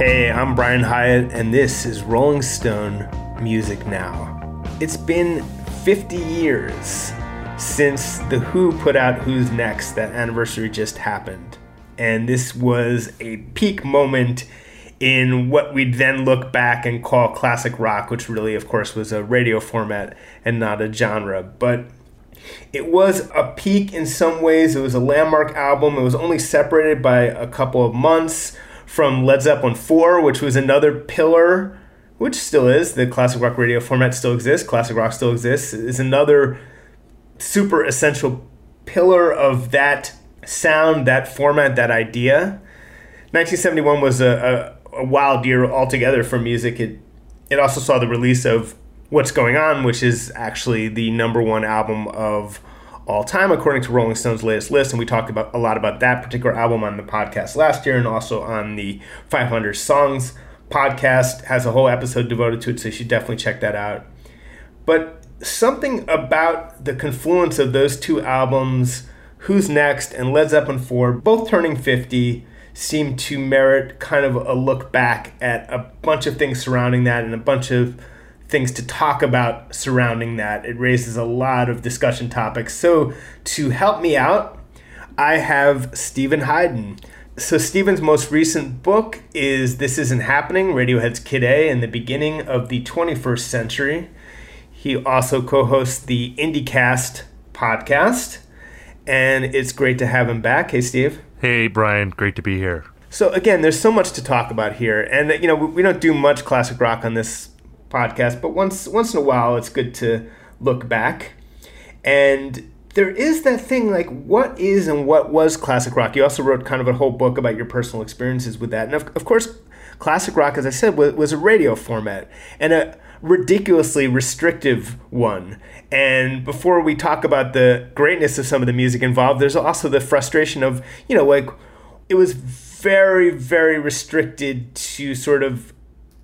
Hey, I'm Brian Hiatt, and this is Rolling Stone Music Now. It's been 50 years since The Who put out Who's Next. That anniversary just happened. And this was a peak moment in what we'd then look back and call classic rock, which really, of course, was a radio format and not a genre. But it was a peak in some ways. It was a landmark album. It was only separated by a couple of months from Led Zeppelin 4, which was another pillar, which still is. The classic rock radio format still exists. Classic rock still exists. Is another super essential pillar of that sound, that format, that idea. 1971 was a, a, a wild year altogether for music. It it also saw the release of What's Going On, which is actually the number one album of all time, according to Rolling Stone's latest list. And we talked about a lot about that particular album on the podcast last year and also on the 500 Songs podcast. Has a whole episode devoted to it, so you should definitely check that out. But something about the confluence of those two albums, Who's Next and Led Zeppelin 4, both turning 50, seem to merit kind of a look back at a bunch of things surrounding that and a bunch of things to talk about surrounding that. It raises a lot of discussion topics. So, to help me out, I have Steven Hyden. So, Steven's most recent book is This Isn't Happening Radiohead's Kid A in the Beginning of the 21st Century. He also co hosts the IndieCast podcast, and it's great to have him back. Hey, Steve. Hey, Brian. Great to be here. So, again, there's so much to talk about here. And, you know, we don't do much classic rock on this podcast, but once once in a while, it's good to look back. And there is that thing like what is and what was classic rock. You also wrote kind of a whole book about your personal experiences with that, and of, of course, classic rock, as I said, was, was a radio format and a ridiculously restrictive one. And before we talk about the greatness of some of the music involved, there's also the frustration of you know like it was very very restricted to sort of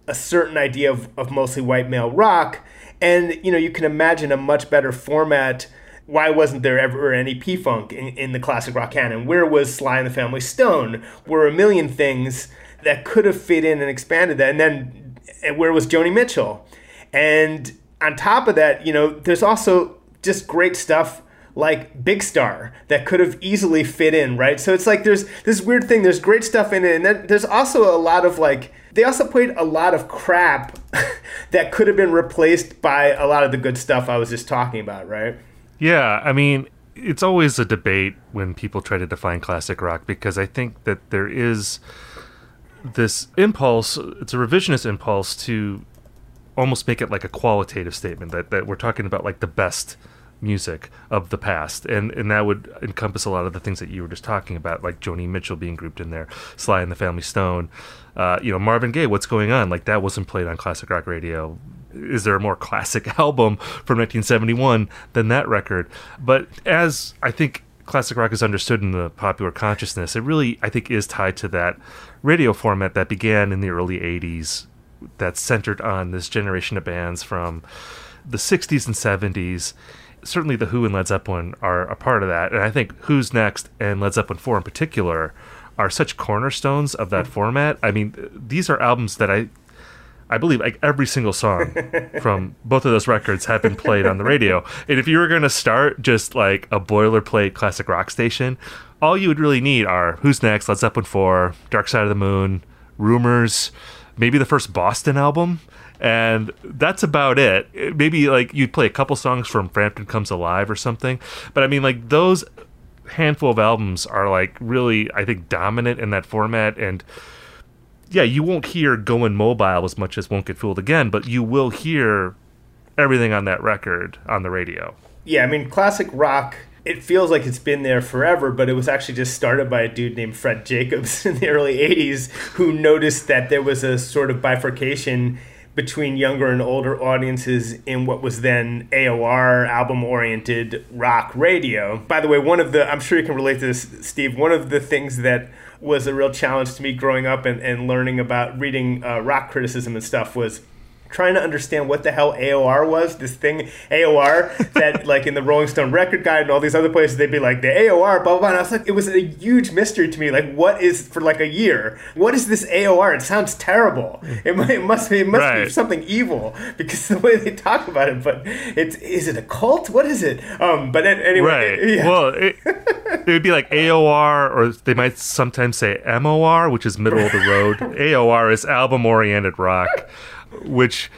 a certain idea of, of mostly white male rock. And, you know, you can imagine a much better format. Why wasn't there ever any P Funk in, in the classic rock canon? Where was Sly and the Family Stone? Were a million things that could have fit in and expanded that. And then where was Joni Mitchell? And on top of that, you know, there's also just great stuff like Big Star that could have easily fit in, right? So it's like there's this weird thing. There's great stuff in it, and then there's also a lot of like they also played a lot of crap that could have been replaced by a lot of the good stuff I was just talking about, right? Yeah, I mean, it's always a debate when people try to define classic rock because I think that there is this impulse, it's a revisionist impulse to almost make it like a qualitative statement that, that we're talking about like the best music of the past, and and that would encompass a lot of the things that you were just talking about, like Joni Mitchell being grouped in there, Sly and the Family Stone, uh, you know Marvin Gaye. What's going on? Like that wasn't played on classic rock radio. Is there a more classic album from 1971 than that record? But as I think classic rock is understood in the popular consciousness, it really I think is tied to that radio format that began in the early 80s, that's centered on this generation of bands from the 60s and 70s certainly the Who and Led Zeppelin are a part of that, and I think Who's Next and Led Zeppelin Four in particular are such cornerstones of that format. I mean, these are albums that I I believe like every single song from both of those records have been played on the radio. And if you were going to start just like a boilerplate classic rock station, all you would really need are Who's Next, Led Zeppelin 4, Dark Side of the Moon, Rumors, maybe the first Boston album and that's about it. Maybe like you'd play a couple songs from Frampton Comes Alive or something, but I mean like those handful of albums are like really I think dominant in that format and yeah, you won't hear Going Mobile as much as Won't Get Fooled Again, but you will hear everything on that record on the radio. Yeah, I mean classic rock it feels like it's been there forever, but it was actually just started by a dude named Fred Jacobs in the early 80s who noticed that there was a sort of bifurcation between younger and older audiences in what was then AOR album oriented rock radio. By the way, one of the, I'm sure you can relate to this, Steve, one of the things that was a real challenge to me growing up and, and learning about reading uh, rock criticism and stuff was trying to understand what the hell AOR was. This thing AOR that like in the Rolling Stone Record Guide and all these other places they'd be like the AOR blah blah blah. And I was like, it was a huge mystery to me. Like, what is for like a year? What is this AOR? It sounds terrible. It, it must be it must right. be something evil because the way they talk about it. But it's is it a cult? What is it? Um, but anyway, right. Yeah. Well, it, it would be like AOR, or they might sometimes say MOR, which is middle of the road. AOR is album oriented rock which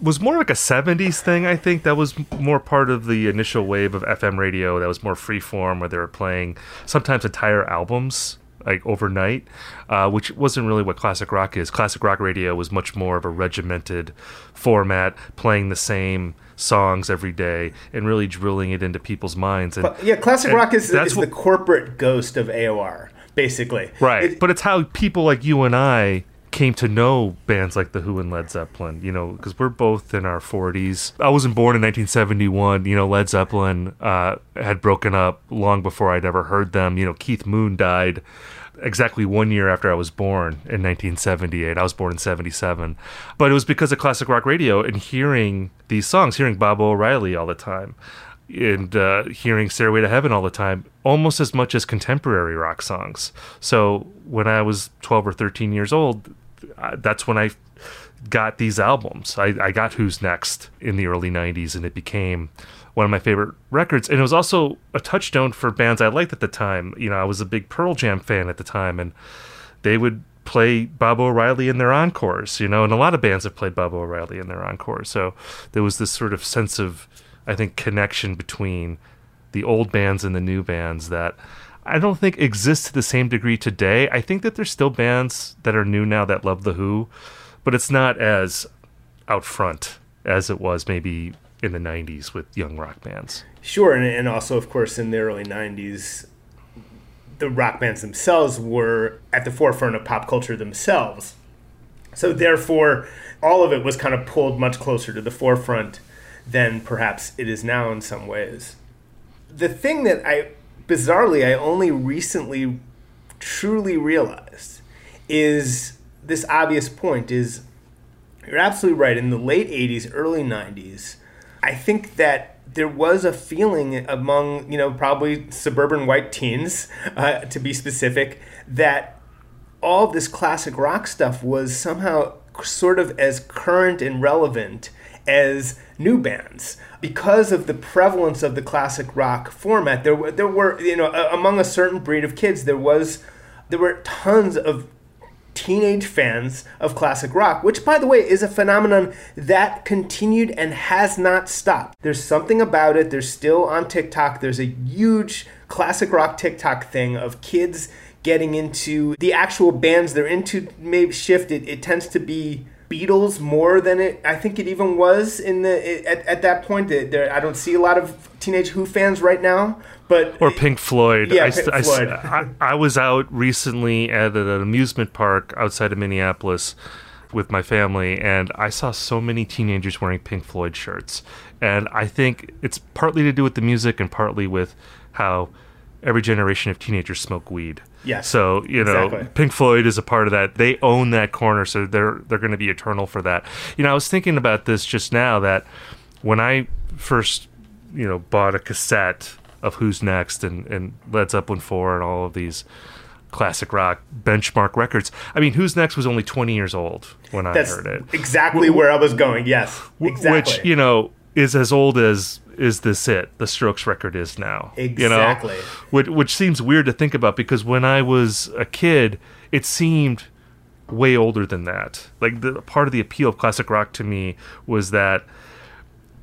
was more like a 70s thing, I think. That was more part of the initial wave of FM radio that was more freeform, where they were playing sometimes entire albums like overnight, uh, which wasn't really what classic rock is. Classic rock radio was much more of a regimented format, playing the same songs every day and really drilling it into people's minds. And yeah, classic and rock is, is what, the corporate ghost of AOR, basically. Right, it, but it's how people like you and I came to know bands like The Who and Led Zeppelin, you know, because we're both in our 40s. I wasn't born in 1971. You know, Led Zeppelin uh, had broken up long before I'd ever heard them. You know, Keith Moon died exactly one year after I was born in 1978. I was born in 77. But it was because of classic rock radio and hearing these songs, hearing Baba O'Riley all the time and uh, hearing Stairway to Heaven all the time, almost as much as contemporary rock songs. So when I was 12 or 13 years old, uh, that's when I got these albums. I, I got Who's Next in the early 90s, and it became one of my favorite records. And it was also a touchstone for bands I liked at the time. You know, I was a big Pearl Jam fan at the time, and they would play Baba O'Riley in their encores, you know, and a lot of bands have played Baba O'Riley in their encores. So there was this sort of sense of I think, connection between the old bands and the new bands that I don't think exists to the same degree today. I think that there's still bands that are new now that love The Who, but it's not as out front as it was maybe in the 90s with young rock bands. Sure, and, and also, of course, in the early 90s, the rock bands themselves were at the forefront of pop culture themselves. So, therefore, all of it was kind of pulled much closer to the forefront than perhaps it is now in some ways. The thing that I, bizarrely, I only recently truly realized is this obvious point is you're absolutely right. In the late 80s, early 90s, I think that there was a feeling among, you know, probably suburban white teens, uh, to be specific, that all this classic rock stuff was somehow sort of as current and relevant as new bands because of the prevalence of the classic rock format. There were there were you know among a certain breed of kids there was there were tons of teenage fans of classic rock, which by the way is a phenomenon that continued and has not stopped. There's something about it. There's still on TikTok. There's a huge classic rock TikTok thing of kids getting into the actual bands they're into maybe shifted. it, it tends to be Beatles more than it. I think it even was in the at, at that point. There, I don't see a lot of Teenage Who fans right now, but or Pink Floyd. Yeah, I, Pink I, Floyd. I, I, was out recently at an amusement park outside of Minneapolis with my family, and I saw so many teenagers wearing Pink Floyd shirts, and I think it's partly to do with the music and partly with how every generation of teenagers smoke weed. Yes. So you know, exactly. Pink Floyd is a part of that. They own that corner, so they're they're going to be eternal for that. You know, I was thinking about this just now that when I first you know bought a cassette of Who's Next and and Led Zeppelin four and all of these classic rock benchmark records. I mean, Who's Next was only 20 years old when I heard it. Exactly where I was going. Yes. Exactly. Which, you know, is as old as is this it? The Strokes record is now. Exactly. You know? Which, which seems weird to think about because when I was a kid, it seemed way older than that. Like the part of the appeal of classic rock to me was that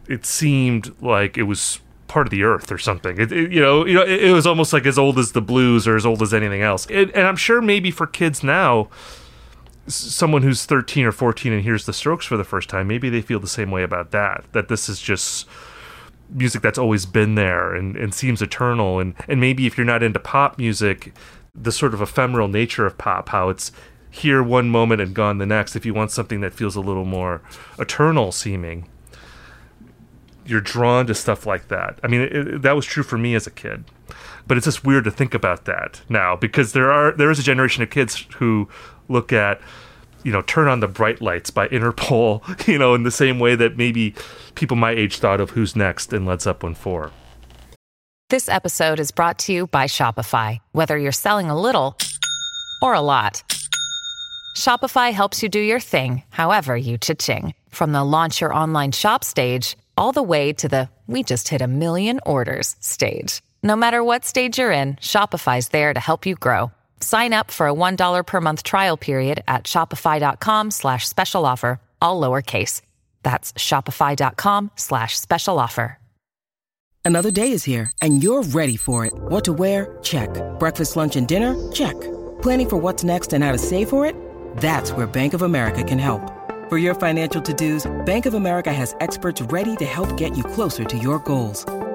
it seemed like it was part of the earth or something. It, it, you know, you know, it, it, was almost like as old as the blues or as old as anything else. and I'm sure maybe for kids now, someone who's 13 or 14 and hears the Strokes for the first time, maybe they feel the same way about that. That this is just music that's always been there and, and seems eternal. And and maybe if you're not into pop music the sort of ephemeral nature of pop how it's here one moment and gone the next if you want something that feels a little more eternal seeming you're drawn to stuff like that. I mean it, that was true for me as a kid. But it's just weird to think about that now because there are there is a generation of kids who look at you know turn on the bright lights by interpol you know in the same way that maybe people my age thought of who's next in led zeppelin 4 this episode is brought to you by shopify. Whether you're selling a little or a lot shopify helps you do your thing however you cha-ching. From the launch your online shop stage all the way to the we just hit a million orders stage. No matter what stage you're in, Shopify's there to help you grow. Sign up for a $1 per month trial period at shopify.com slash special offer, all lowercase. That's shopify.com slash special offer. Another day is here, and you're ready for it. What to wear? Check. Breakfast, lunch, and dinner? Check. Planning for what's next and how to save for it? That's where Bank of America can help. For your financial to-dos, Bank of America has experts ready to help get you closer to your goals.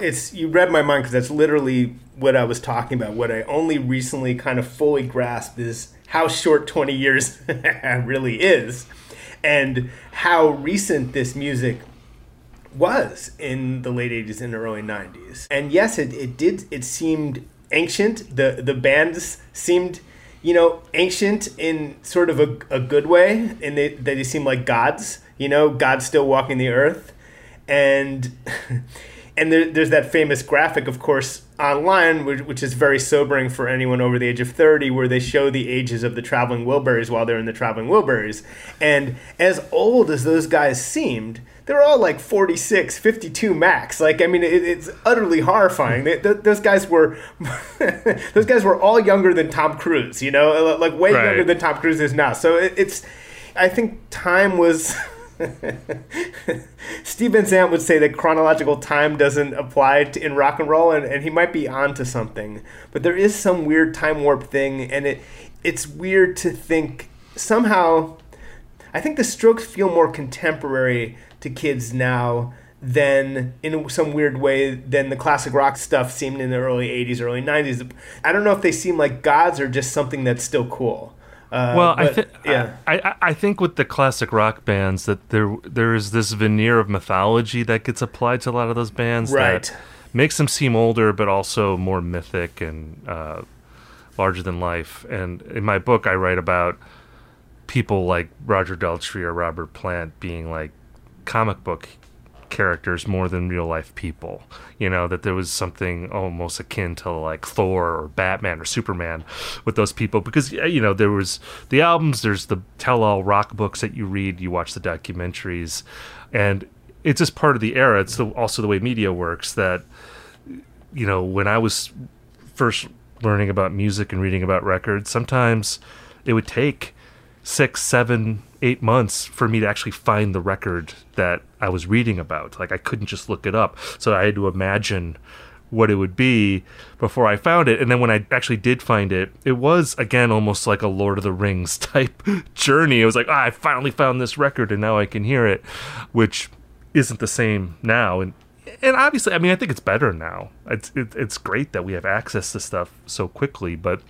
it's you read my mind because that's literally what I was talking about. What I only recently kind of fully grasped is how short 20 years really is, and how recent this music was in the late 80s and early 90s. And yes, it, it did. It seemed ancient. The the bands seemed, you know, ancient in sort of a, a good way, and they, they seemed like gods. You know, gods still walking the earth, and. and there, there's that famous graphic, of course, online, which, which, is very sobering for anyone over the age of 30, where they show the ages of the traveling Wilburys while they're in the traveling Wilburys. And as old as those guys seemed, they're all like 46, 52 max. Like, I mean, it, it's utterly horrifying. They, th- those guys were, those guys were all younger than Tom Cruise, you know, like way right. younger than Tom Cruise is now. So it, it's, I think time was. Steve Van Zandt would say that chronological time doesn't apply to, in rock and roll, and, and he might be onto something. But there is some weird time warp thing, and it it's weird to think somehow. I think the Strokes feel more contemporary to kids now than in some weird way than the classic rock stuff seemed in the early 80s early 90s i don't know if they seem like gods or just something that's still cool uh, well, but, I think yeah, I, I think with the classic rock bands that there there is this veneer of mythology that gets applied to a lot of those bands right. that makes them seem older, but also more mythic and uh, larger than life. And in my book, I write about people like Roger Daltrey or Robert Plant being like comic book characters more than real life people. You know, that there was something almost akin to like Thor or Batman or Superman with those people because, you know, there was the albums, there's the tell all rock books that you read, you watch the documentaries, and it's just part of the era. It's the, also the way media works that, you know, when I was first learning about music and reading about records, sometimes it would take six, seven, eight months for me to actually find the record that I was reading about. Like I couldn't just look it up. So I had to imagine what it would be before I found it. And then when I actually did find it, it was again almost like a Lord of the Rings type journey. It was like, ah, I finally found this record and now I can hear it, which isn't the same now. And and obviously, I mean, I think it's better now. It's it, it's great that we have access to stuff so quickly, but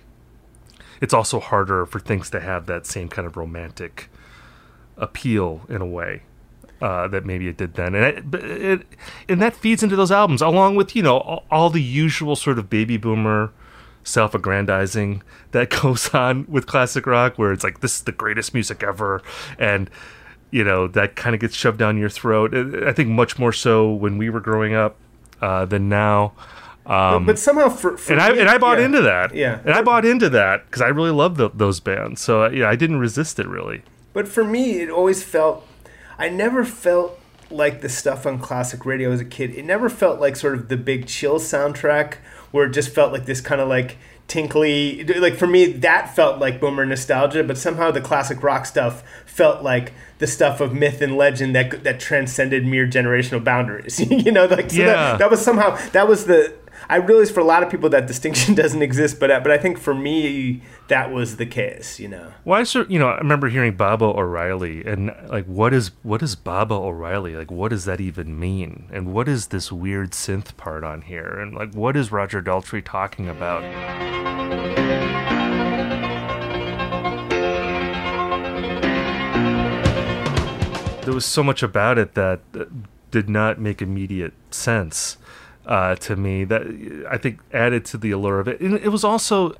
it's also harder for things to have that same kind of romantic appeal in a way uh, that maybe it did then, and it, it, and that feeds into those albums along with you know all, all the usual sort of baby boomer self-aggrandizing that goes on with classic rock, where it's like this is the greatest music ever, and you know that kind of gets shoved down your throat. I think much more so when we were growing up uh, than now. Um, but, but, somehow, for, for and I me, and I bought yeah. into that. Yeah, and I bought into that because I really love those bands. So yeah, I didn't resist it really. But for me, it always felt. I never felt like the stuff on classic radio as a kid. It never felt like sort of the big chill soundtrack where it just felt like this kind of like tinkly like for me that felt like boomer nostalgia but somehow the classic rock stuff felt like the stuff of myth and legend that that transcended mere generational boundaries you know like so yeah. that, that was somehow that was the I realize for a lot of people that distinction doesn't exist, but uh, but I think for me that was the case. You know. Well, I sort you know I remember hearing Baba O'Riley and like what is what is Baba O'Riley like? What does that even mean? And what is this weird synth part on here? And like what is Roger Daltrey talking about? There was so much about it that uh, did not make immediate sense uh, to me that I think added to the allure of it. And it was also,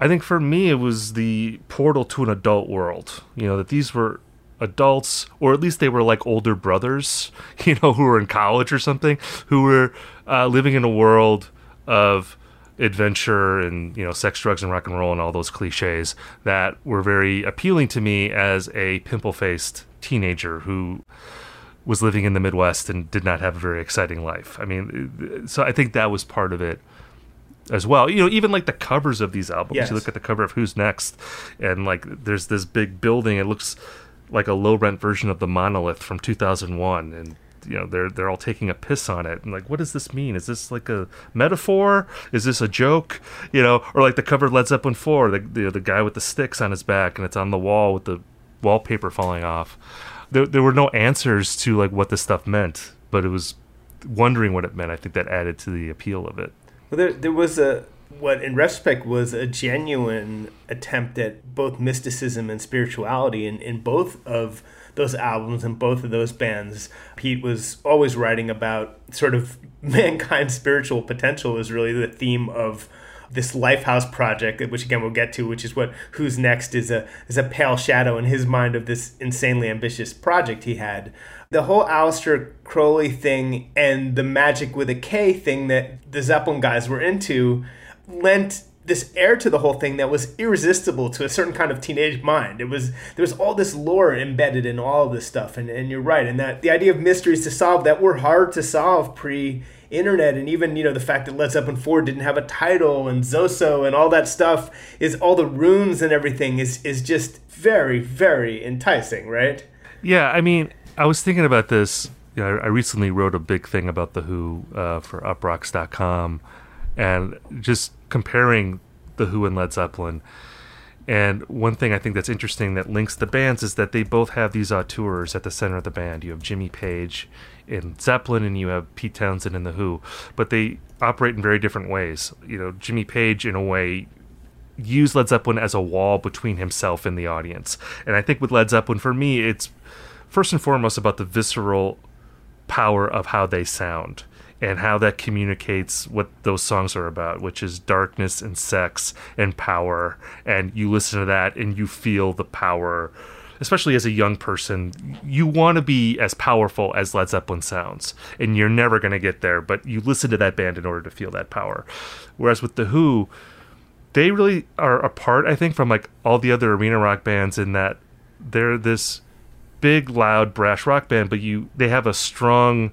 I think for me, it was the portal to an adult world. You know, that these were adults, or at least they were like older brothers, you know, who were in college or something, who were uh, living in a world of adventure and you know sex drugs and rock and roll and all those cliches that were very appealing to me as a pimple faced teenager who was living in the Midwest and did not have a very exciting life. I mean, so I think that was part of it as well. You know, even like the covers of these albums. Yes. You look at the cover of Who's Next, and like there's this big building. It looks like a low rent version of the Monolith from 2001, and you know they're they're all taking a piss on it and like what does this mean is this like a metaphor is this a joke you know or like the cover of led zeppelin 4 the, the, the guy with the sticks on his back and it's on the wall with the wallpaper falling off there, there were no answers to like what this stuff meant but it was wondering what it meant i think that added to the appeal of it well there, there was a what in retrospect was a genuine attempt at both mysticism and spirituality in, in both of those albums and both of those bands. Pete was always writing about sort of mankind's spiritual potential is really the theme of this Lifehouse project, which again we'll get to, which is what Who's Next is a is a pale shadow in his mind of this insanely ambitious project he had. The whole Aleister Crowley thing and the magic with a K thing that the Zeppelin guys were into lent this air to the whole thing that was irresistible to a certain kind of teenage mind. It was there was all this lore embedded in all of this stuff, and, and you're right. And that the idea of mysteries to solve that were hard to solve pre internet and even you know the fact that Led Zeppelin 4 didn't have a title and Zoso and all that stuff is all the runes and everything is is just very very enticing right yeah I mean I was thinking about this you know, I recently wrote a big thing about the Who uh, for uproxx.com and just comparing the Who and Led Zeppelin. And one thing I think that's interesting that links the bands is that they both have these auteurs at the center of the band. You have Jimmy Page in Zeppelin, and you have Pete Townshend in the Who, but they operate in very different ways. You know, Jimmy Page, in a way, used Led Zeppelin as a wall between himself and the audience. And I think with Led Zeppelin, for me, it's first and foremost about the visceral power of how they sound and how that communicates what those songs are about, which is darkness and sex and power. And you listen to that and you feel the power, especially as a young person. You want to be as powerful as Led Zeppelin sounds, and you're never going to get there, but you listen to that band in order to feel that power. Whereas with The Who, they really are apart, I think, from like all the other arena rock bands in that they're this big, loud, brash rock band, but you they have a strong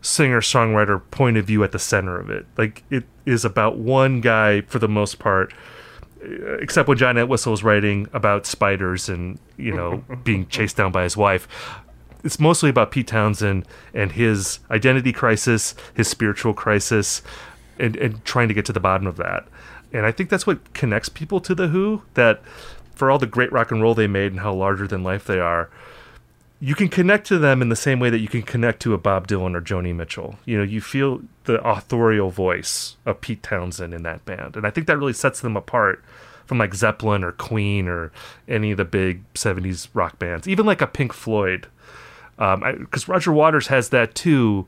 singer songwriter point of view at the center of it. Like it is about one guy for the most part, except when John Entwistle is writing about spiders and you know being chased down by his wife. It's mostly about Pete Townshend and his identity crisis, his spiritual crisis, and, and trying to get to the bottom of that. And I think that's what connects people to the Who. That for all the great rock and roll they made and how larger than life they are, you can connect to them in the same way that you can connect to a Bob Dylan or Joni Mitchell. You know, you feel the authorial voice of Pete Townshend in that band, and I think that really sets them apart from like Zeppelin or Queen or any of the big '70s rock bands, even like a Pink Floyd, because um, Roger Waters has that too,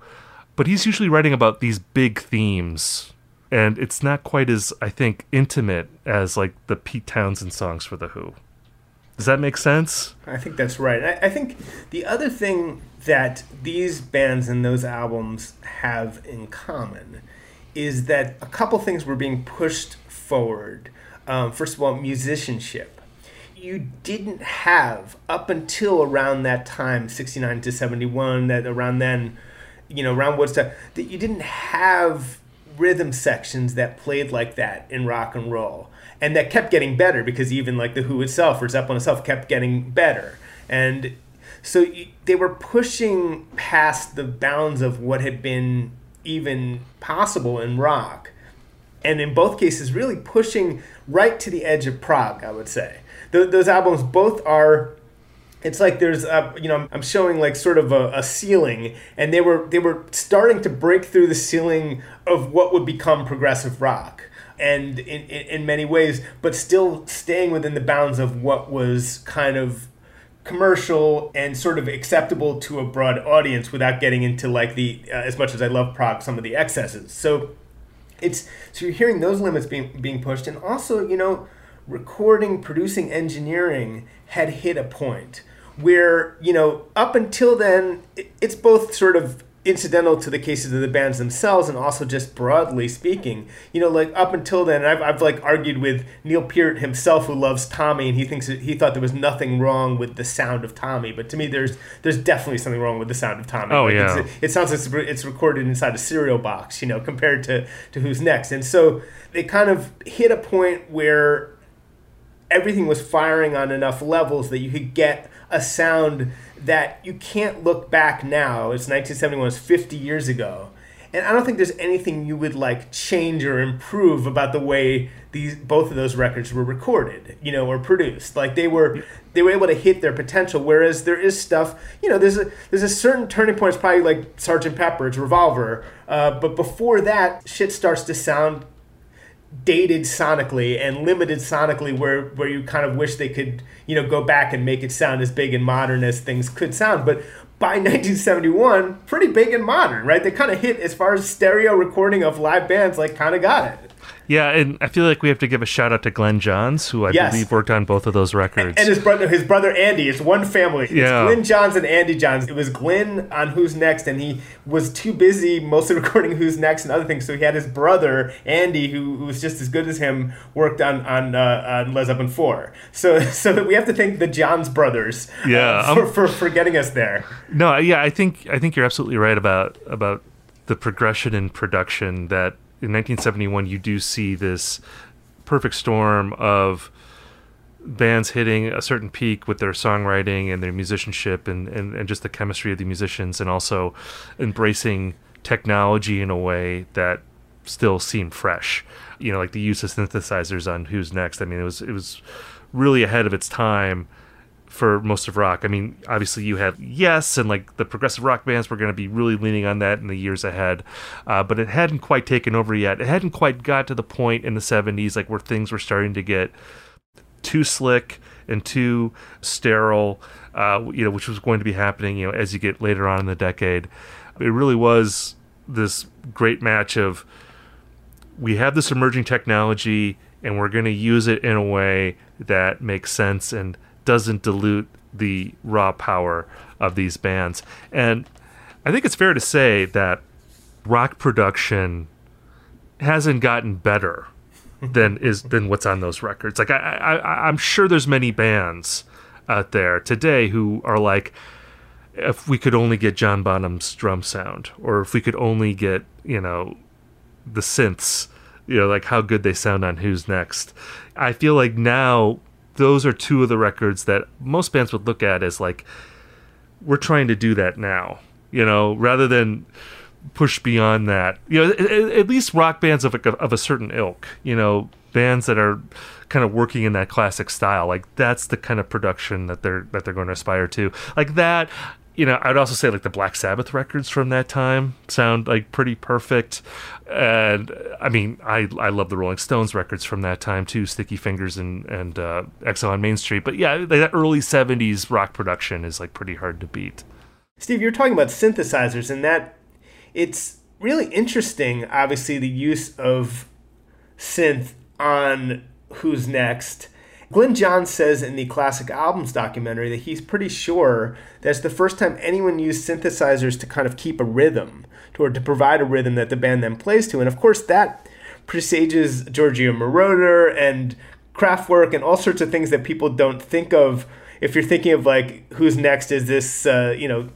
but he's usually writing about these big themes, and it's not quite as I think intimate as like the Pete Townshend songs for the Who. Does that make sense? I think that's right. I, I think the other thing that these bands and those albums have in common is that a couple things were being pushed forward. Um, first of all, musicianship. You didn't have up until around that time, 69 to 71, that around then, you know, around Woodstock, that you didn't have rhythm sections that played like that in rock and roll. And that kept getting better because even like the Who itself or Zeppelin itself kept getting better. And so they were pushing past the bounds of what had been even possible in rock. And in both cases, really pushing right to the edge of prog, I would say. Th- those albums both are it's like there's a, you know I'm showing like sort of a, a, ceiling and they were they were starting to break through the ceiling of what would become progressive rock and in, in, in many ways but still staying within the bounds of what was kind of commercial and sort of acceptable to a broad audience without getting into like the uh, as much as I love prog some of the excesses. So it's so you're hearing those limits being being pushed and also, you know, recording, producing, engineering had hit a point where, you know, up until then it's both sort of incidental to the cases of the bands themselves and also just broadly speaking. You know like up until then I've, I've like argued with neil peart himself who loves tommy and he thinks that he thought there was nothing wrong with the sound of tommy. But to me there's there's definitely something wrong with the sound of tommy. Oh like yeah. it sounds like it's recorded inside a cereal box you know compared to to who's next. And so they kind of hit a point where everything was firing on enough levels that you could get a sound that you can't look back now. It's 1971, it's 50 years ago. And I don't think there's anything you would like change or improve about the way these both of those records were recorded, you know, or produced. Like they were they were able to hit their potential. Whereas there is stuff, you know, there's a there's a certain turning point. It's probably like Sergeant Pepper's Revolver, uh, but before that, shit starts to sound dated sonically and limited sonically where where you kind of wish they could you know go back and make it sound as big and modern as things could sound. But by 1971 pretty big and modern right? They kind of hit as far as stereo recording of live bands like kind of got it yeah, and I feel like we have to give a shout out to Glyn Johns, who I yes. believe worked on both of those records. And his brother, his brother Andy. It's one family. Yeah. It's Glyn Johns and Andy Johns. It was Glenn on Who's Next, and he was too busy mostly recording Who's Next and other things. So he had his brother Andy, who, who was just as good as him, worked on on, uh, on Led Zeppelin Four. So so we have to thank the Johns brothers. Uh, yeah. Uh, for, for for getting us there. No, yeah, I think I think you're absolutely right about about the progression in production that in 1971 you do see this perfect storm of bands hitting a certain peak with their songwriting and their musicianship and, and, and just the chemistry of the musicians and also embracing technology in a way that still seemed fresh. You know, like the use of synthesizers on Who's Next. I mean, it was it was really ahead of its time for most of rock. I mean, obviously you had Yes, and like the progressive rock bands were going to be really leaning on that in the years ahead, uh, but it hadn't quite taken over yet. It hadn't quite got to the point in the '70s like where things were starting to get too slick and too sterile. Uh, you know, which was going to be happening. You know, as you get later on in the decade, it really was this great match of we have this emerging technology and we're going to use it in a way that makes sense and doesn't dilute the raw power of these bands. And I think it's fair to say that rock production hasn't gotten better than is than what's on those records. Like I, I I'm sure there's many bands out there today who are like if we could only get John Bonham's drum sound or if we could only get, you know, the synths, you know, like how good they sound on Who's Next. I feel like now those are two of the records that most bands would look at as like we're trying to do that now you know rather than push beyond that. You know at, at least rock bands of a, of a certain ilk you know bands that are kind of working in that classic style like that's the kind of production that they're that they're going to aspire to. Like that you know, I'd also say like the Black Sabbath records from that time sound like pretty perfect. And I mean, I I love the Rolling Stones records from that time too, Sticky Fingers and and uh, Exile on Main Street. But yeah, that early '70s rock production is like pretty hard to beat. Steve, you're talking about synthesizers, and that it's really interesting. Obviously, the use of synth on Who's Next Glyn John says in the Classic Albums documentary that he's pretty sure that's the first time anyone used synthesizers to kind of keep a rhythm, or to provide a rhythm that the band then plays to. And of course, that presages Giorgio Moroder and Kraftwerk and all sorts of things that people don't think of if you're thinking of like who's next is this uh, you know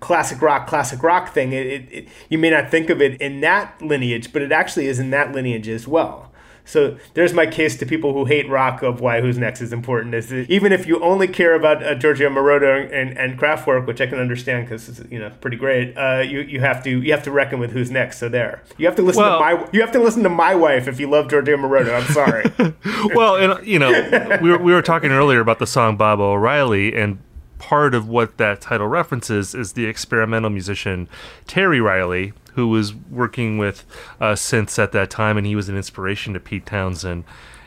classic rock classic rock thing it, it, it, you may not think of it in that lineage but it actually is in that lineage as well so there's my case to people who hate rock of why Who's Next is important. Is that even if you only care about uh, Giorgio Moroder and, and Kraftwerk, which I can understand because it's you know pretty great, uh, you you have to you have to reckon with Who's Next. So there, you have to listen well, to my you have to listen to my wife if you love Giorgio Moroder. I'm sorry. well, and you know we were, we were talking earlier about the song Baba O'Riley and part of what that title references is the experimental musician Terry Riley, who was working with uh, synths at that time, and he was an inspiration to Pete Townshend.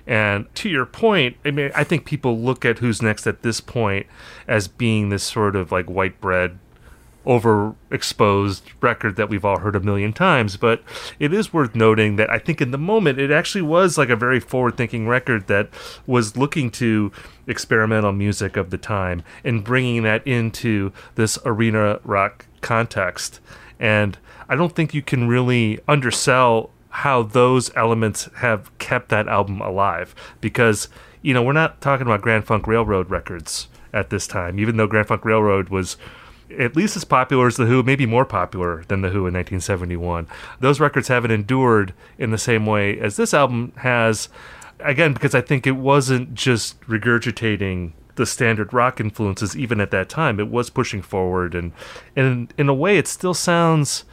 And to your point, I mean, I think people look at Who's Next at this point as being this sort of like white bread, overexposed record that we've all heard a million times. But it is worth noting that I think in the moment it actually was like a very forward thinking record that was looking to experimental music of the time and bringing that into this arena rock context. And I don't think you can really undersell how those elements have kept that album alive because you know we're not talking about Grand Funk Railroad records at this time even though Grand Funk Railroad was at least as popular as The Who, maybe more popular than The Who in 1971. Those records haven't endured in the same way as this album has, again, because I think it wasn't just regurgitating the standard rock influences even at that time. It was pushing forward, and, and in a way, it still sounds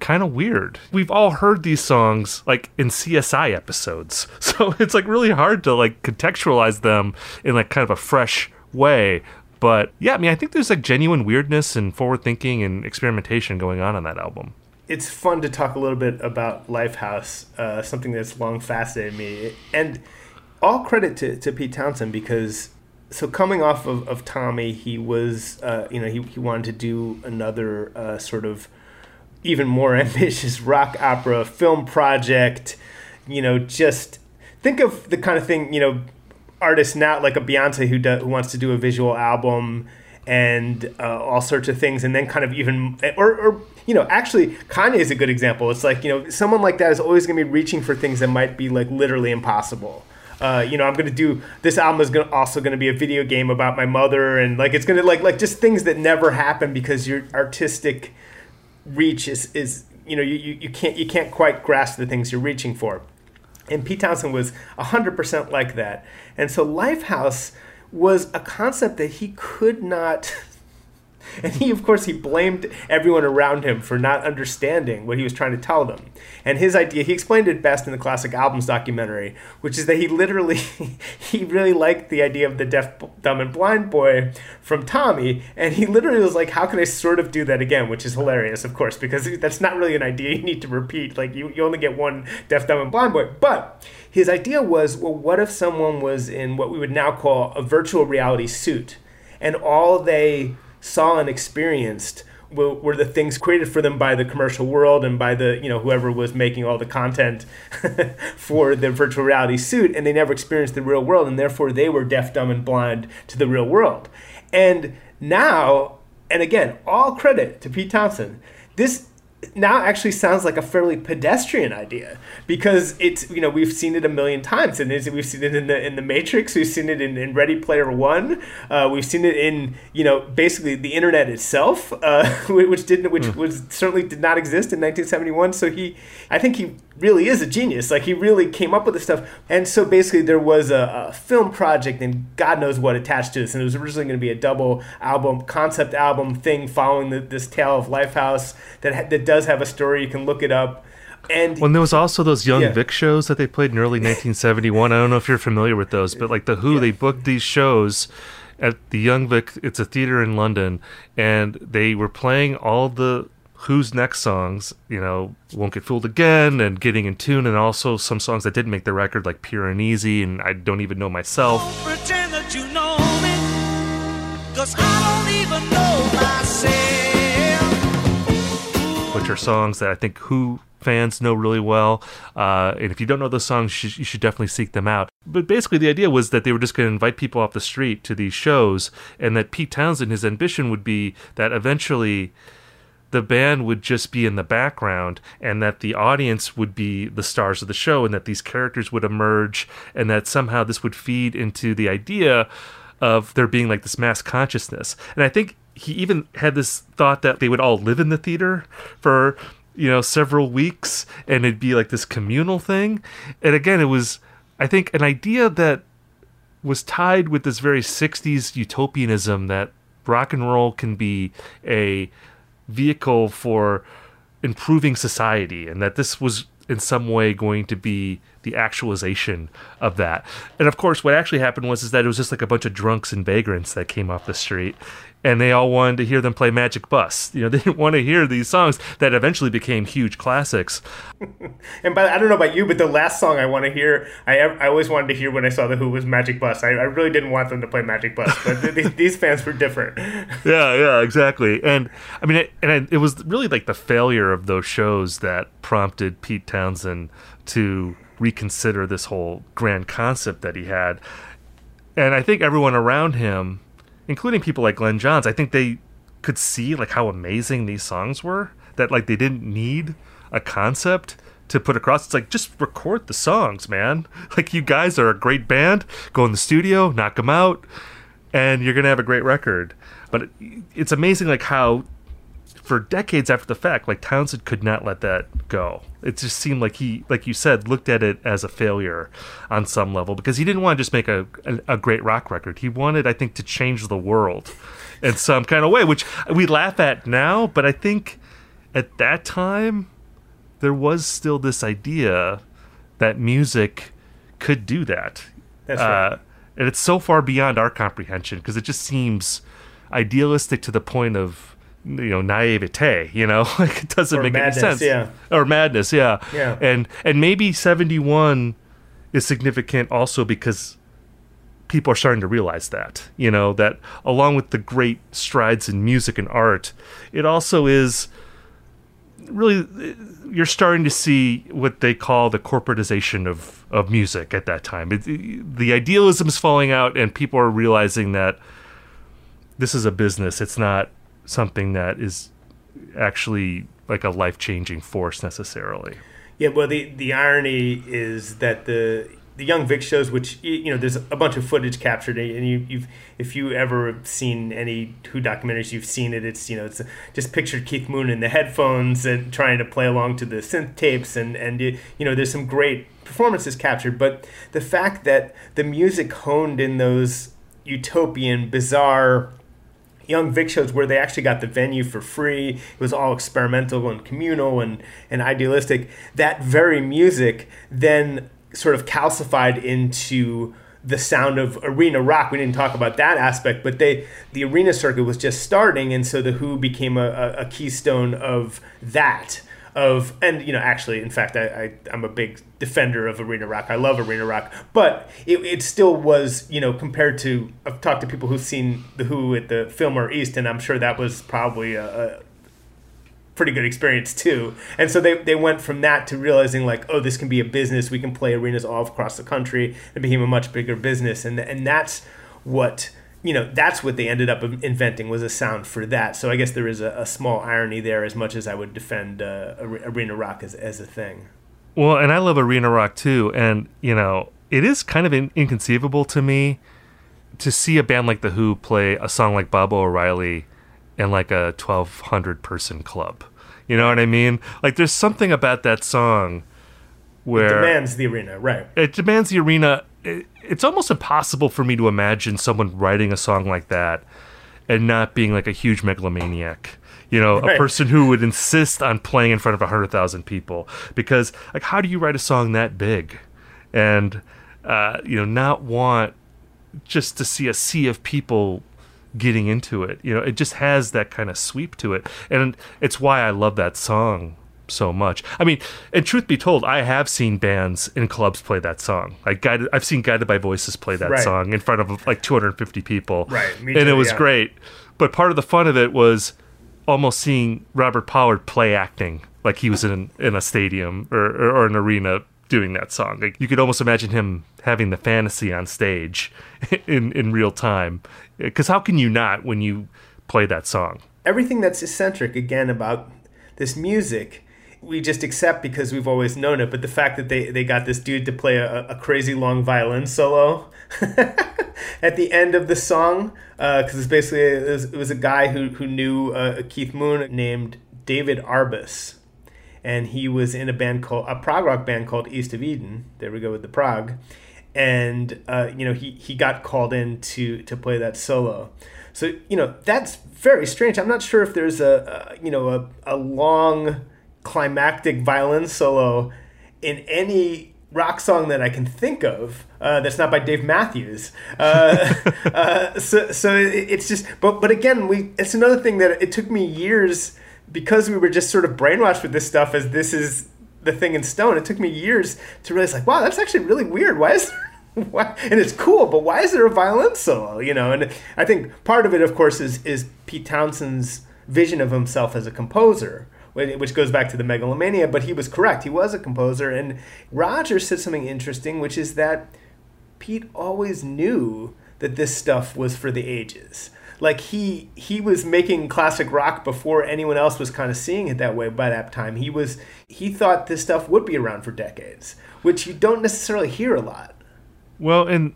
kind of weird. We've all heard these songs like in CSI episodes. So it's like really hard to like contextualize them in like kind of a fresh way. But yeah, I mean, I think there's like genuine weirdness and forward thinking and experimentation going on on that album. It's fun to talk a little bit about Lifehouse, uh, something that's long fascinated me. And all credit to, to Pete Townshend because so coming off of, of Tommy, he was, uh, you know, he, he wanted to do another uh, sort of even more ambitious rock opera film project. You know, just think of the kind of thing you know, artists now like a Beyonce who who wants to do a visual album and uh, all sorts of things, and then kind of even or, or you know, actually Kanye is a good example. It's like you know, someone like that is always going to be reaching for things that might be like literally impossible. Uh, you know, I'm gonna do this album is gonna, also gonna be a video game about my mother, and like it's gonna like like just things that never happen because your artistic reach is is you know you, you you can't you can't quite grasp the things you're reaching for. And Pete Townshend was 100% like that. And so Lifehouse was a concept that he could not And he, of course, he blamed everyone around him for not understanding what he was trying to tell them. And his idea, he explained it best in the Classic Albums documentary, which is that he literally, he really liked the idea of the deaf, dumb, and blind boy from Tommy. And he literally was like, how can I sort of do that again? Which is hilarious, of course, because that's not really an idea you need to repeat. Like, you, you only get one deaf, dumb, and blind boy. But his idea was, well, what if someone was in what we would now call a virtual reality suit? And all they saw and experienced were the things created for them by the commercial world and by the you know whoever was making all the content for the virtual reality suit and they never experienced the real world and therefore they were deaf dumb and blind to the real world. And now and again all credit to pete townshend this now actually sounds like a fairly pedestrian idea because it's you know we've seen it a million times and we've seen it in the in the Matrix we've seen it in, in Ready Player One uh, we've seen it in you know basically the internet itself uh, which didn't which mm. was certainly did not exist in 1971 so he I think he really is a genius like he really came up with this stuff and so basically there was a, a film project and God knows what attached to this and it was originally going to be a double album concept album thing following the, this tale of Lifehouse that that does have a story. You can look it up. And when there was also those Young yeah. Vic shows that they played in early 1971. I don't know if you're familiar with those, but like the Who, yeah. they booked these shows at the Young Vic. It's a theater in London, and they were playing all the Who's Next songs. You know, Won't Get Fooled Again, and Getting in Tune, and also some songs that didn't make the record, like Pure and Easy, and I Don't Even Know Myself. You know me, which are songs that I think Who fans know really well. Uh, and if you don't know those songs, you should, you should definitely seek them out. But basically, the idea was that they were just going to invite people off the street to these shows, and that Pete Townshend, his ambition would be that eventually the band would just be in the background and that the audience would be the stars of the show and that these characters would emerge and that somehow this would feed into the idea of there being like this mass consciousness. And I think he even had this thought that they would all live in the theater for you know several weeks and it'd be like this communal thing and again it was i think an idea that was tied with this very 60s utopianism that rock and roll can be a vehicle for improving society and that this was in some way going to be the actualization of that. And of course what actually happened was is that it was just like a bunch of drunks and vagrants that came off the street and they all wanted to hear them play Magic Bus. You know, they didn't want to hear these songs that eventually became huge classics. and but I don't know about you, but the last song I want to hear, I I always wanted to hear when I saw the Who was Magic Bus. I, I really didn't want them to play Magic Bus, but these, these, fans were different. Yeah, yeah, exactly. And I mean, it, and it was really like the failure of those shows that prompted Pete Townshend to reconsider this whole grand concept that he had. And I think everyone around him including people like Glyn Johns, I think they could see like how amazing these songs were. That like they didn't need a concept to put across. It's like just record the songs, man. Like you guys are a great band. Go in the studio, knock them out, and you're gonna have a great record. But it's amazing like how for decades after the fact, like Townshend could not let that go. It just seemed like he, like you said, looked at it as a failure on some level because he didn't want to just make a, a, a great rock record. He wanted, I think, to change the world in some kind of way, which we laugh at now, but I think at that time there was still this idea that music could do that. That's right. Uh, and it's so far beyond our comprehension because it just seems idealistic to the point of you know naivete you know? Like it doesn't Or make madness, any sense. yeah. or madness yeah. Yeah. and and maybe 71 is significant also because people are starting to realize that you know that along with the great strides in music and art it also is really you're starting to see what they call the corporatization of of music at that time. It, the idealism is falling out and people are realizing that this is a business. It's not something that is actually like a life-changing force necessarily Yeah, well, the the irony is that the the Young Vic shows, which you know, there's a bunch of footage captured, and you, you've if you ever seen any Who documentaries, you've seen it. It's you know, it's just pictured Keith Moon in the headphones and trying to play along to the synth tapes, and and you know, there's some great performances captured. But the fact that the music honed in those utopian, bizarre Young Vic shows where they actually got the venue for free. It was all experimental and communal and, and idealistic. That very music then sort of calcified into the sound of arena rock. We didn't talk about that aspect, but they the arena circuit was just starting, and so the Who became a, a, a keystone of that. Of and you know actually in fact I, I I'm a big defender of arena rock I love arena rock but it, it still was you know compared to I've talked to people who've seen the Who at the Fillmore East and I'm sure that was probably a, a pretty good experience too. And so they, they went from that to realizing like, oh, this can be a business. We can play arenas all across the country. It became a much bigger business. And and that's what you know that's what they ended up inventing was a sound for that. So I guess there is a, a small irony there, as much as I would defend uh, arena rock as as a thing. Well, and I love arena rock too, and you know, it is kind of in- inconceivable to me to see a band like the Who play a song like Baba O'Riley in like a 1200 person club. You know what I mean? Like there's something about that song where Demands the arena, right? it demands the arena. It, it's almost impossible for me to imagine someone writing a song like that and not being like a huge megalomaniac. You know, a person who would insist on playing in front of 100,000 people. Because, like, how do you write a song that big? And, uh, you know, not want just to see a sea of people getting into it. You know, it just has that kind of sweep to it. And it's why I love that song so much. I mean, and truth be told, I have seen bands in clubs play that song. Like guided I've seen Guided by Voices play that Right. song in front of like 250 people. Right, me and it was yeah. great. But part of the fun of it was almost seeing Robert Pollard play acting like he was in in a stadium or, or, or an arena doing that song. Like you could almost imagine him having the fantasy on stage in in real time. Because how can you not when you play that song? Everything that's eccentric again about this music we just accept because we've always known it. But the fact that they, they got this dude to play a, a crazy long violin solo at the end of the song, because uh, it's basically it was, it was, a guy who who knew uh, Keith Moon named David Arbus, and he was in a band called a prog rock band called East of Eden. There we go with the prog, and uh, you know he he got called in to to play that solo. So you know that's very strange. I'm not sure if there's a, a you know a, a long climactic violin solo in any rock song that I can think of uh, that's not by Dave Matthews. Uh, uh, so, so it's just, but but again, we it's another thing that it took me years because we were just sort of brainwashed with this stuff as this is the thing in stone. It took me years to realize, like, wow, that's actually really weird. Why is why, and it's cool, but why is there a violin solo? You know, and I think part of it, of course, is is Pete Townshend's vision of himself as a composer which goes back to the megalomania, but he was correct. He was a composer. And Roger said something interesting, which is that Pete always knew that this stuff was for the ages. Like he he was making classic rock before anyone else was kind of seeing it that way by that time. He was he thought this stuff would be around for decades, which you don't necessarily hear a lot. Well, and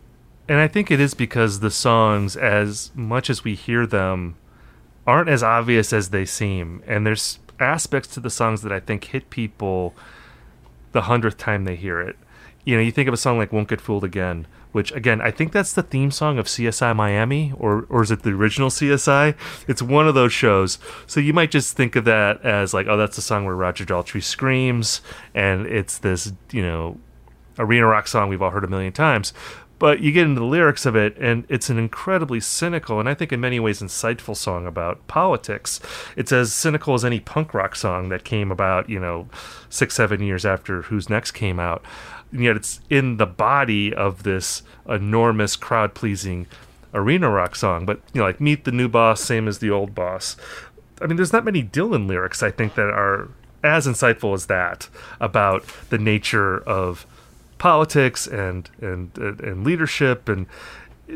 and I think it is because the songs as much as we hear them aren't as obvious as they seem. And there's aspects to the songs that I think hit people the hundredth time they hear it. You know, you think of a song like "Won't Get Fooled Again," which again I think that's the theme song of CSI Miami, or or is it the original CSI? It's one of those shows. So you might just think of that as like, oh, that's the song where Roger Daltrey screams, and it's this you know arena rock song we've all heard a million times. But you get into the lyrics of it, and it's an incredibly cynical and I think in many ways insightful song about politics. It's as cynical as any punk rock song that came about, you know, six, seven years after Who's Next came out. And yet it's in the body of this enormous crowd pleasing arena rock song. But, you know, like Meet the New Boss, same as the old boss. I mean, there's not many Dylan lyrics, I think, that are as insightful as that about the nature of politics and and and leadership and uh,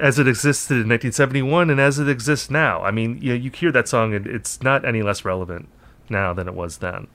as it existed in 1971 and as it exists now. I mean, you you hear that song and it's not any less relevant now than it was then.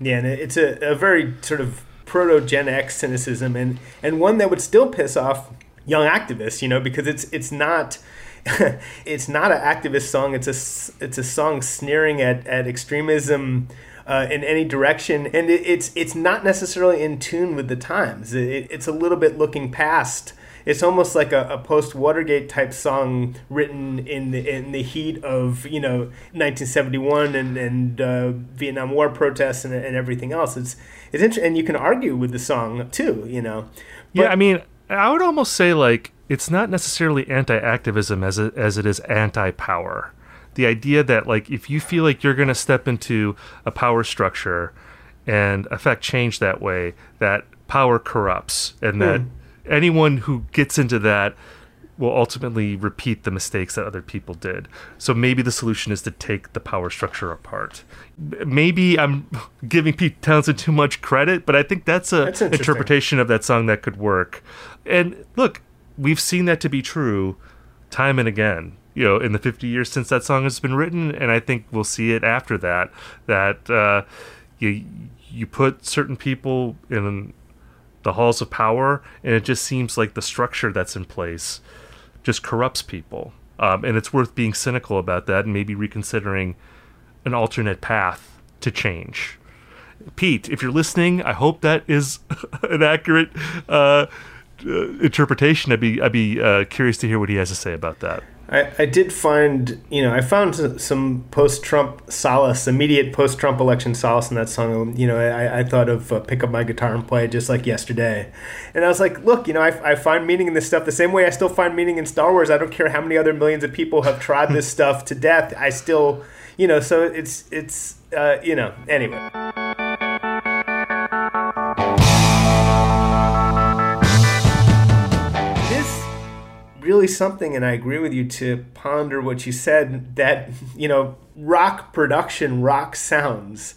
Yeah, and it's a, a very sort of proto Gen X cynicism and and one that would still piss off young activists, you know, because it's it's not it's not an activist song. It's a it's a song sneering at at extremism uh, in any direction, and it, it's it's not necessarily in tune with the times. It, it's a little bit looking past. It's almost like a, a post Watergate type song written in the in the heat of you know 1971 and and uh, Vietnam War protests and, and everything else. It's it's interesting, and you can argue with the song too. You know. But, yeah, I mean, I would almost say like it's not necessarily anti-activism as it, as it is anti-power the idea that like if you feel like you're going to step into a power structure and affect change that way that power corrupts and that mm. anyone who gets into that will ultimately repeat the mistakes that other people did. So maybe the solution is to take the power structure apart. Maybe I'm giving Pete Townshend too much credit, but I think that's a that's interpretation of that song that could work. And look, we've seen that to be true time and again you know in the 50 years since that song has been written and i think we'll see it after that that uh, you you put certain people in the halls of power and it just seems like the structure that's in place just corrupts people. Um, and it's worth being cynical about that and maybe reconsidering an alternate path to change. Pete if you're listening i hope that is an accurate uh, uh, interpretation. I'd be i'd be uh, curious to hear what he has to say about that I, I did find, you know, I found some post Trump solace, immediate post Trump election solace in that song. You know, I, I thought of uh, Pick Up My Guitar and Play just like yesterday. And I was like, look, you know, I, I find meaning in this stuff the same way I still find meaning in Star Wars. I don't care how many other millions of people have tried this stuff to death. I still, you know, so it's, it's, uh, you know, anyway. Really something, and I agree with you to ponder what you said that, you know, rock production, rock sounds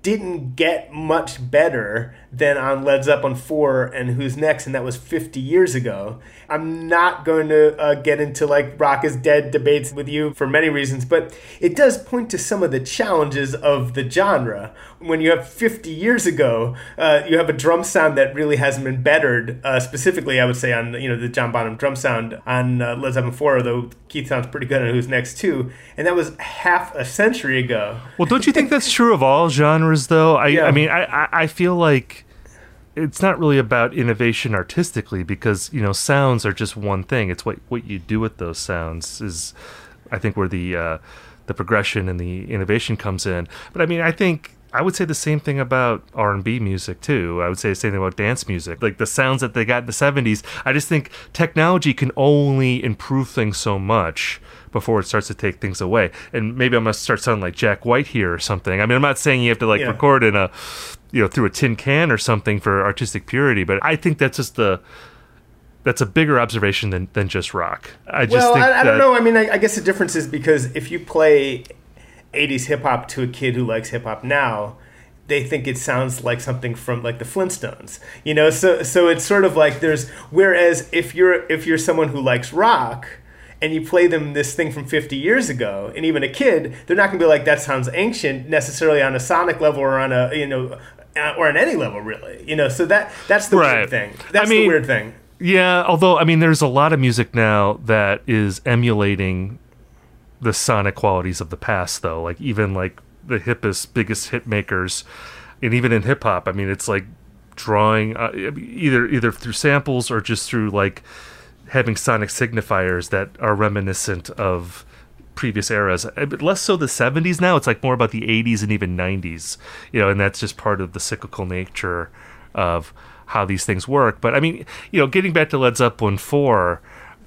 didn't get much better than on Led Zeppelin 4 and Who's Next, and that was 50 years ago. I'm not going to uh, get into like rock is dead debates with you for many reasons, but it does point to some of the challenges of the genre. When you have 50 years ago, uh, you have a drum sound that really hasn't been bettered. Uh, specifically, I would say on you know the John Bonham drum sound on uh, Led Zeppelin 4, although Keith sounds pretty good on Who's Next too, and that was half a century ago. Well, don't you think that's true of all genres, though? I, yeah. I mean, I, I feel like it's not really about innovation artistically because you know sounds are just one thing. It's what what you do with those sounds is, I think, where the uh, the progression and the innovation comes in. But I mean, I think I would say the same thing about R and B music too. I would say the same thing about dance music. Like the sounds that they got in the '70s. I just think technology can only improve things so much before it starts to take things away. And maybe I'm gonna start sounding like Jack White here or something. I mean, I'm not saying you have to like yeah. record in a you know through a tin can or something for artistic purity but i think that's just the that's a bigger observation than, than just rock. I just well, think I, I don't know. I mean, I, I, guess the difference is because if you play 80s hip hop to a kid who likes hip hop now, they think it sounds like something from like the Flintstones. You know, so so it's sort of like there's whereas if you're if you're someone who likes rock, and you play them this thing from 50 years ago and even a kid they're not going to be like that sounds ancient necessarily on a sonic level or on a you know uh, or on any level really you know? So that that's the right. weird thing that's I mean, the weird thing. yeah although i mean there's a lot of music now that is emulating the sonic qualities of the past though. Like even like the hippest biggest hit makers and even in hip hop i mean it's like drawing uh, either either through samples or just through like having sonic signifiers that are reminiscent of previous eras. Eh, but less so the 70s now. It's like more about the 80s and even 90s, you know, and that's just part of the cyclical nature of how these things work. But I mean, you know, getting back to Led Zeppelin 4,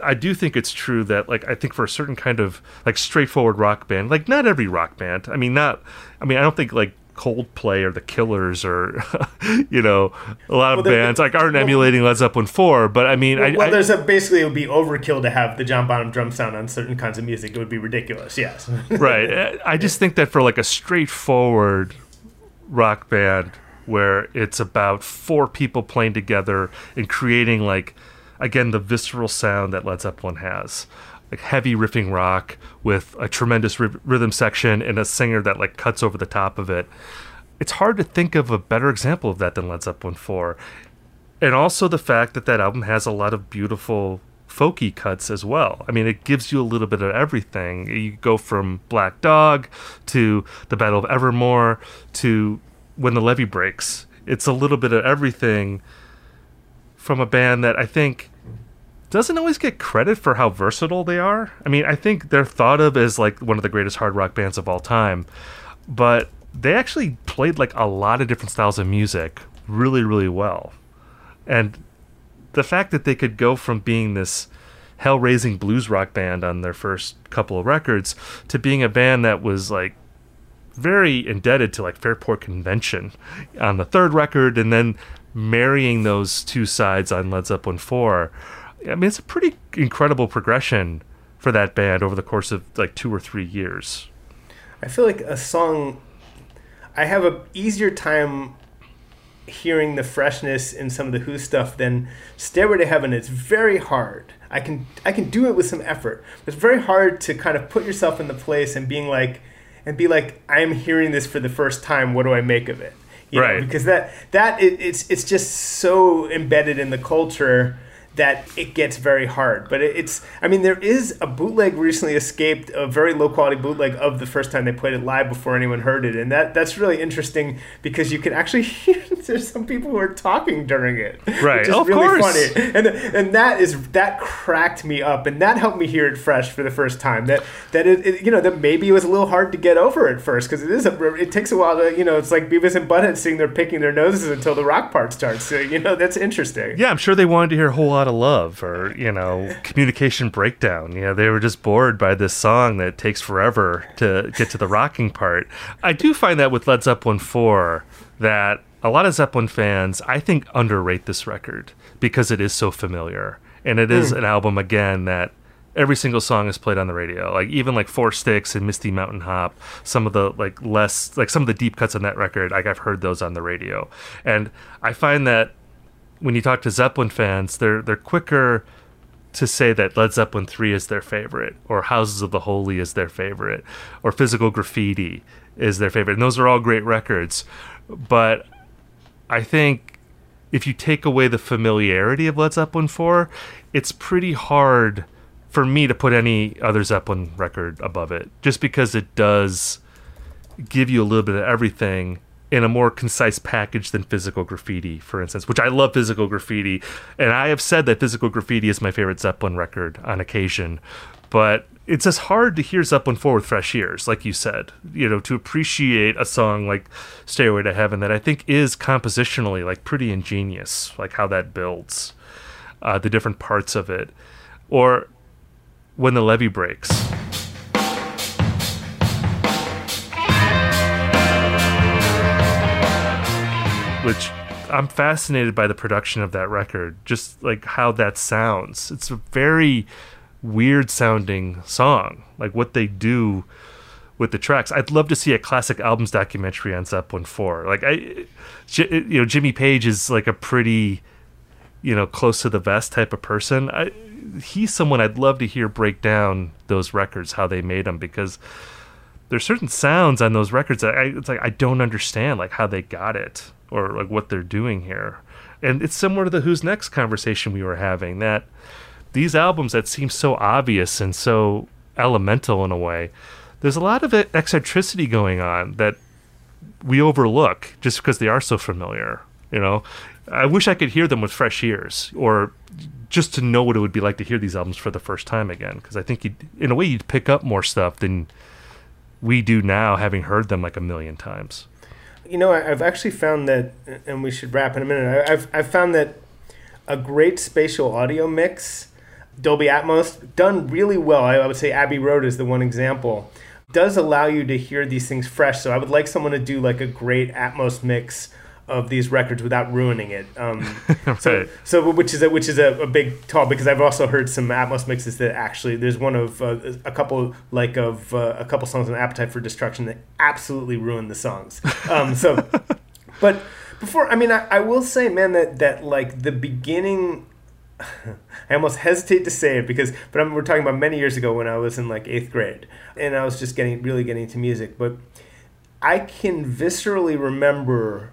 I do think it's true that like I think for a certain kind of like straightforward rock band, like not every rock band. I mean, not. I mean, I don't think like Coldplay or the Killers or you know a lot of well, bands like aren't well, emulating Led Zeppelin four. But I mean, well, I, there's a basically it would be overkill to have the John Bonham drum sound on certain kinds of music. It would be ridiculous. Yes, right. I just think that for like a straightforward rock band where it's about four people playing together and creating like again the visceral sound that Led Zeppelin has like heavy riffing rock with a tremendous r- rhythm section and a singer that like cuts over the top of it. It's hard to think of a better example of that than Led Zeppelin 4. And also the fact that that album has a lot of beautiful folky cuts as well. I mean, it gives you a little bit of everything. You go from Black Dog to the Battle of Evermore to When the Levee Breaks. It's a little bit of everything from a band that I think doesn't always get credit for how versatile they are. I mean, I think they're thought of as like one of the greatest hard rock bands of all time, but they actually played like a lot of different styles of music really, really well. And the fact that they could go from being this hell raising blues rock band on their first couple of records to being a band that was like very indebted to like Fairport Convention on the third record and then marrying those two sides on Led Zeppelin 4 I mean, it's a pretty incredible progression for that band over the course of like two or three years. I feel like a song. I have a easier time hearing the freshness in some of the Who stuff than Stairway to Heaven. It's very hard. I can I can do it with some effort. It's very hard to kind of put yourself in the place and being like and be like, I am hearing this for the first time. What do I make of it? You right. Know, because that that it, it's it's just so embedded in the culture that it gets very hard. But it's, I mean, there is a bootleg recently escaped, a very low quality bootleg of the first time they played it live before anyone heard it, and that that's really interesting because you can actually hear there's some people who are talking during it, right? Which is of really course. funny, and and that is that cracked me up, and that helped me hear it fresh for the first time. That that it, it you know that maybe it was a little hard to get over at first because it is a it takes a while to you know it's like Beavis and Butthead sitting there picking their noses until the rock part starts. So you know that's interesting. Yeah, I'm sure they wanted to hear a whole lot of love or you know communication breakdown you know they were just bored by this song that takes forever to get to the rocking part i do find that with led zeppelin 4 that a lot of zeppelin fans i think underrate this record because it is so familiar and it is mm. an album again that every single song is played on the radio. Like even like Four Sticks and Misty Mountain Hop, some of the like less like some of the deep cuts on that record, like I've heard those on the radio. And I find that when you talk to Zeppelin fans, they're they're quicker to say that Led Zeppelin 3 is their favorite or Houses of the Holy is their favorite or Physical Graffiti is their favorite. And those are all great records. But I think if you take away the familiarity of Led Zeppelin 4, it's pretty hard for me to put any other Zeppelin record above it, just because it does give you a little bit of everything in a more concise package than physical graffiti, for instance, which I love physical graffiti. And I have said that physical graffiti is my favorite Zeppelin record on occasion. But it's just hard to hear Zeppelin 4 with fresh ears, like you said, you know, to appreciate a song like Stairway to Heaven that I think is compositionally like pretty ingenious, like how that builds uh, the different parts of it. Or when the levee breaks. Which I'm fascinated by the production of that record, just like how that sounds. It's a very weird sounding song, like what they do with the tracks. I'd love to see a classic albums documentary on Zeppelin 4. Like I you know Jimmy Page is like a pretty you know close to the vest type of person. I he's someone I'd love to hear break down those records, how they made them, because there's certain sounds on those records that I, it's like I don't understand, like how they got it or like what they're doing here. And it's similar to the Who's Next conversation we were having that these albums that seem so obvious and so elemental in a way, there's a lot of eccentricity going on that we overlook just because they are so familiar. You know, I wish I could hear them with fresh ears or just to know what it would be like to hear these albums for the first time again. Because I think, in a way, you'd pick up more stuff than we do now, having heard them like a million times. You know, I've actually found that, and we should wrap in a minute. I've I've found that a great spatial audio mix, Dolby Atmos, done really well. I would say Abbey Road is the one example. Does allow you to hear these things fresh. So I would like someone to do like a great Atmos mix of these records without ruining it. Um, right. So, so which is a, which is a, a, big call because I've also heard some Atmos mixes that actually there's one of uh, a couple like of uh, a couple songs on Appetite for Destruction that absolutely ruined the songs. Um, so, but before I mean I, I will say man that that like the beginning. I almost hesitate to say it because, but I'm, we're talking about many years ago when I was in like eighth grade, and I was just getting really getting into music. But I can viscerally remember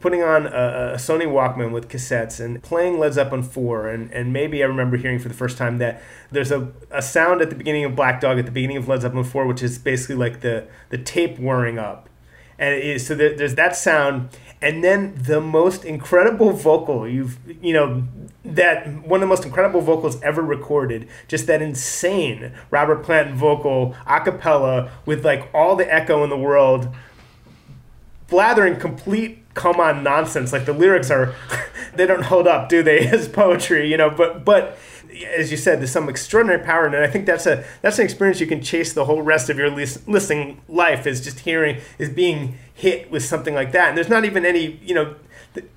putting on a, a, Sony Walkman with cassettes and playing Led Zeppelin 4. And, and maybe I remember hearing for the first time that there's a, a sound at the beginning of Black Dog, at the beginning of Led Zeppelin 4, which is basically like the, the tape whirring up. And so there, there's that sound. And then the most incredible vocal you've, you know, that one of the most incredible vocals ever recorded. Just that insane Robert Plant vocal, a cappella, with like all the echo in the world, blathering complete come on nonsense. Like the lyrics are, they don't hold up, do they? As poetry, you know. But but as you said, there's some extraordinary power, in and I think that's a that's an experience you can chase the whole rest of your listening life. Is just hearing is being hit with something like that, and there's not even any you know.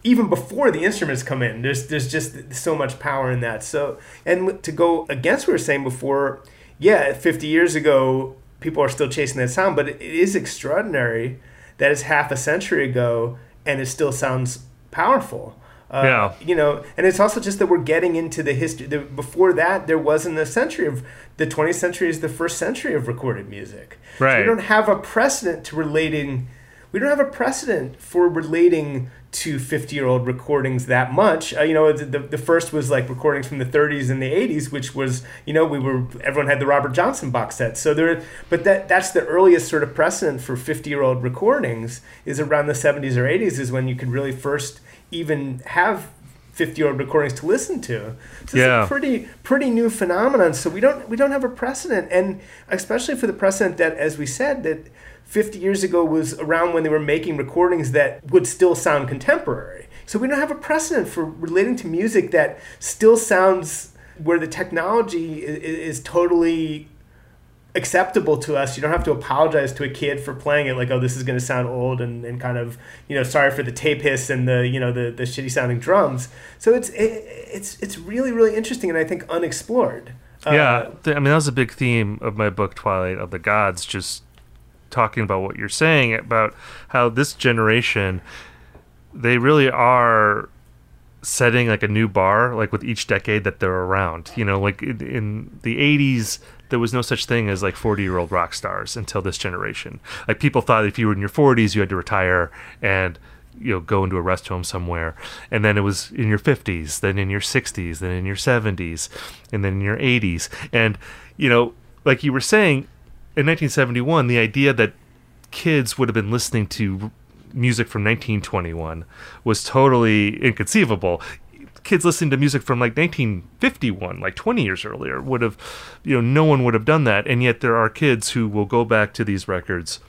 Even before the instruments come in, there's there's just so much power in that. So, and to go against what we were saying before, yeah, 50 years ago, people are still chasing that sound, but it is extraordinary that it's half a century ago and it still sounds powerful. Uh, yeah. You know, and it's also just that we're getting into the history. The, before that, there wasn't a century of the 20th century is the first century of recorded music. Right. So we don't have a precedent to relating. We don't have a precedent for relating to 50 year old recordings that much. Uh, you know, the, the first was like recordings from the 30s and the 80s, which was, you know, we were, everyone had the Robert Johnson box set. So there, but that, that's the earliest sort of precedent for 50 year old recordings is around the 70s or 80s is when you could really first even have 50 year old recordings to listen to. So yeah. it's a pretty pretty new phenomenon. So we don't we don't have a precedent, and especially for the precedent that, as we said, that 50 years ago was around when they were making recordings that would still sound contemporary. So we don't have a precedent for relating to music that still sounds where the technology is, is totally acceptable to us. You don't have to apologize to a kid for playing it like, oh, this is going to sound old and, and kind of, you know, sorry for the tape hiss and the, you know, the, the shitty sounding drums. So it's, it, it's, it's really, really interesting and I think unexplored. Uh, yeah, th- I mean that was a big theme of my book Twilight of the Gods. Just talking about what you're saying about how this generation, they really are setting like a new bar, like with each decade that they're around. You know, like in, the '80s, there was no such thing as like 40 year old rock stars until this generation. Like people thought if you were in your 40s, you had to retire and you know go into a rest home somewhere and then it was in your 50s then in your 60s then in your 70s and then in your 80s and you know like you were saying in 1971 the idea that kids would have been listening to music from 1921 was totally inconceivable. Kids listening to music from like 1951 like 20 years earlier would have you know no one would have done that and yet there are kids who will go back to these records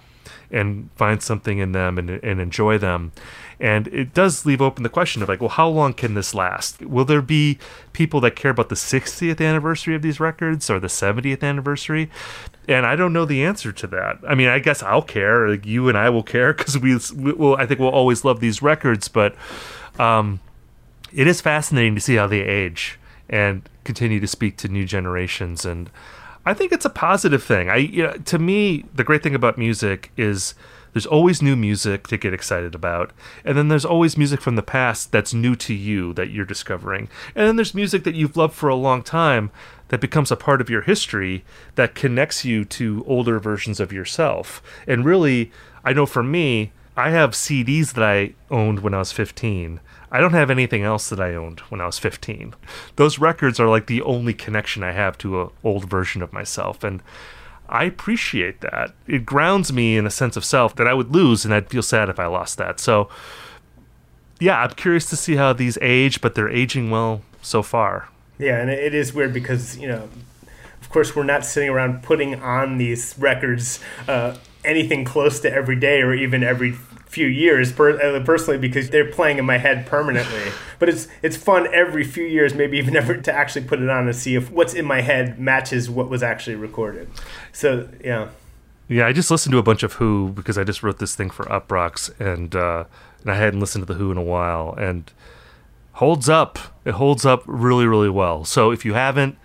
and find something in them and, and enjoy them. And it does leave open the question of like, well, how long can this last? Will there be people that care about the 60th anniversary of these records or the 70th anniversary? And I don't know the answer to that. I mean, I guess I'll care. Like you and I will care because we will. I think we'll always love these records. But um, it is fascinating to see how they age and continue to speak to new generations. And I think it's a positive thing. I you know, to me, the great thing about music is there's always new music to get excited about, and then there's always music from the past that's new to you that you're discovering, and then there's music that you've loved for a long time that becomes a part of your history that connects you to older versions of yourself. And really, I know for me, I have CDs that I owned when I was 15 I don't have anything else that I owned when I was 15. Those records are like the only connection I have to an old version of myself. And I appreciate that. It grounds me in a sense of self that I would lose, and I'd feel sad if I lost that. So, yeah, I'm curious to see how these age, but they're aging well so far. Yeah, and it is weird because, you know, of course, we're not sitting around putting on these records uh, anything close to every day or even every few years per, uh, personally because they're playing in my head permanently. but it's it's fun every few years, maybe even ever to actually put it on and see if what's in my head matches what was actually recorded. So yeah. Yeah, I just listened to a bunch of Who because I just wrote this thing for Uproxx, and uh, and I hadn't listened to the Who in a while, and holds up. It holds up really, really well. So if you haven't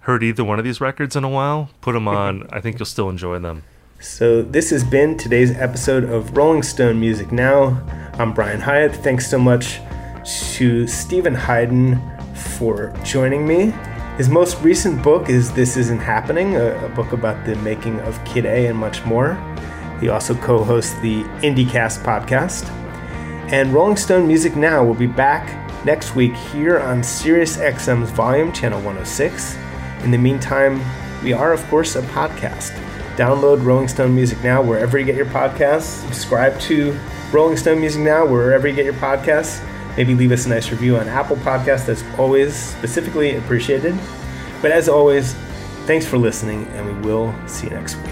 heard either one of these records in a while, put them on. I think you'll still enjoy them. So, this has been today's episode of Rolling Stone Music Now. I'm Brian Hiatt. Thanks so much to Steven Hyden for joining me. His most recent book is This Isn't Happening, a, a book about the making of Kid A and much more. He also co hosts the IndieCast podcast. And Rolling Stone Music Now will be back next week here on SiriusXM's Volume Channel 106. In the meantime, we are, of course, a podcast. Download Rolling Stone Music Now wherever you get your podcasts. Subscribe to Rolling Stone Music Now wherever you get your podcasts. Maybe leave us a nice review on Apple Podcasts. That's always specifically appreciated. But as always, thanks for listening, and we will see you next week.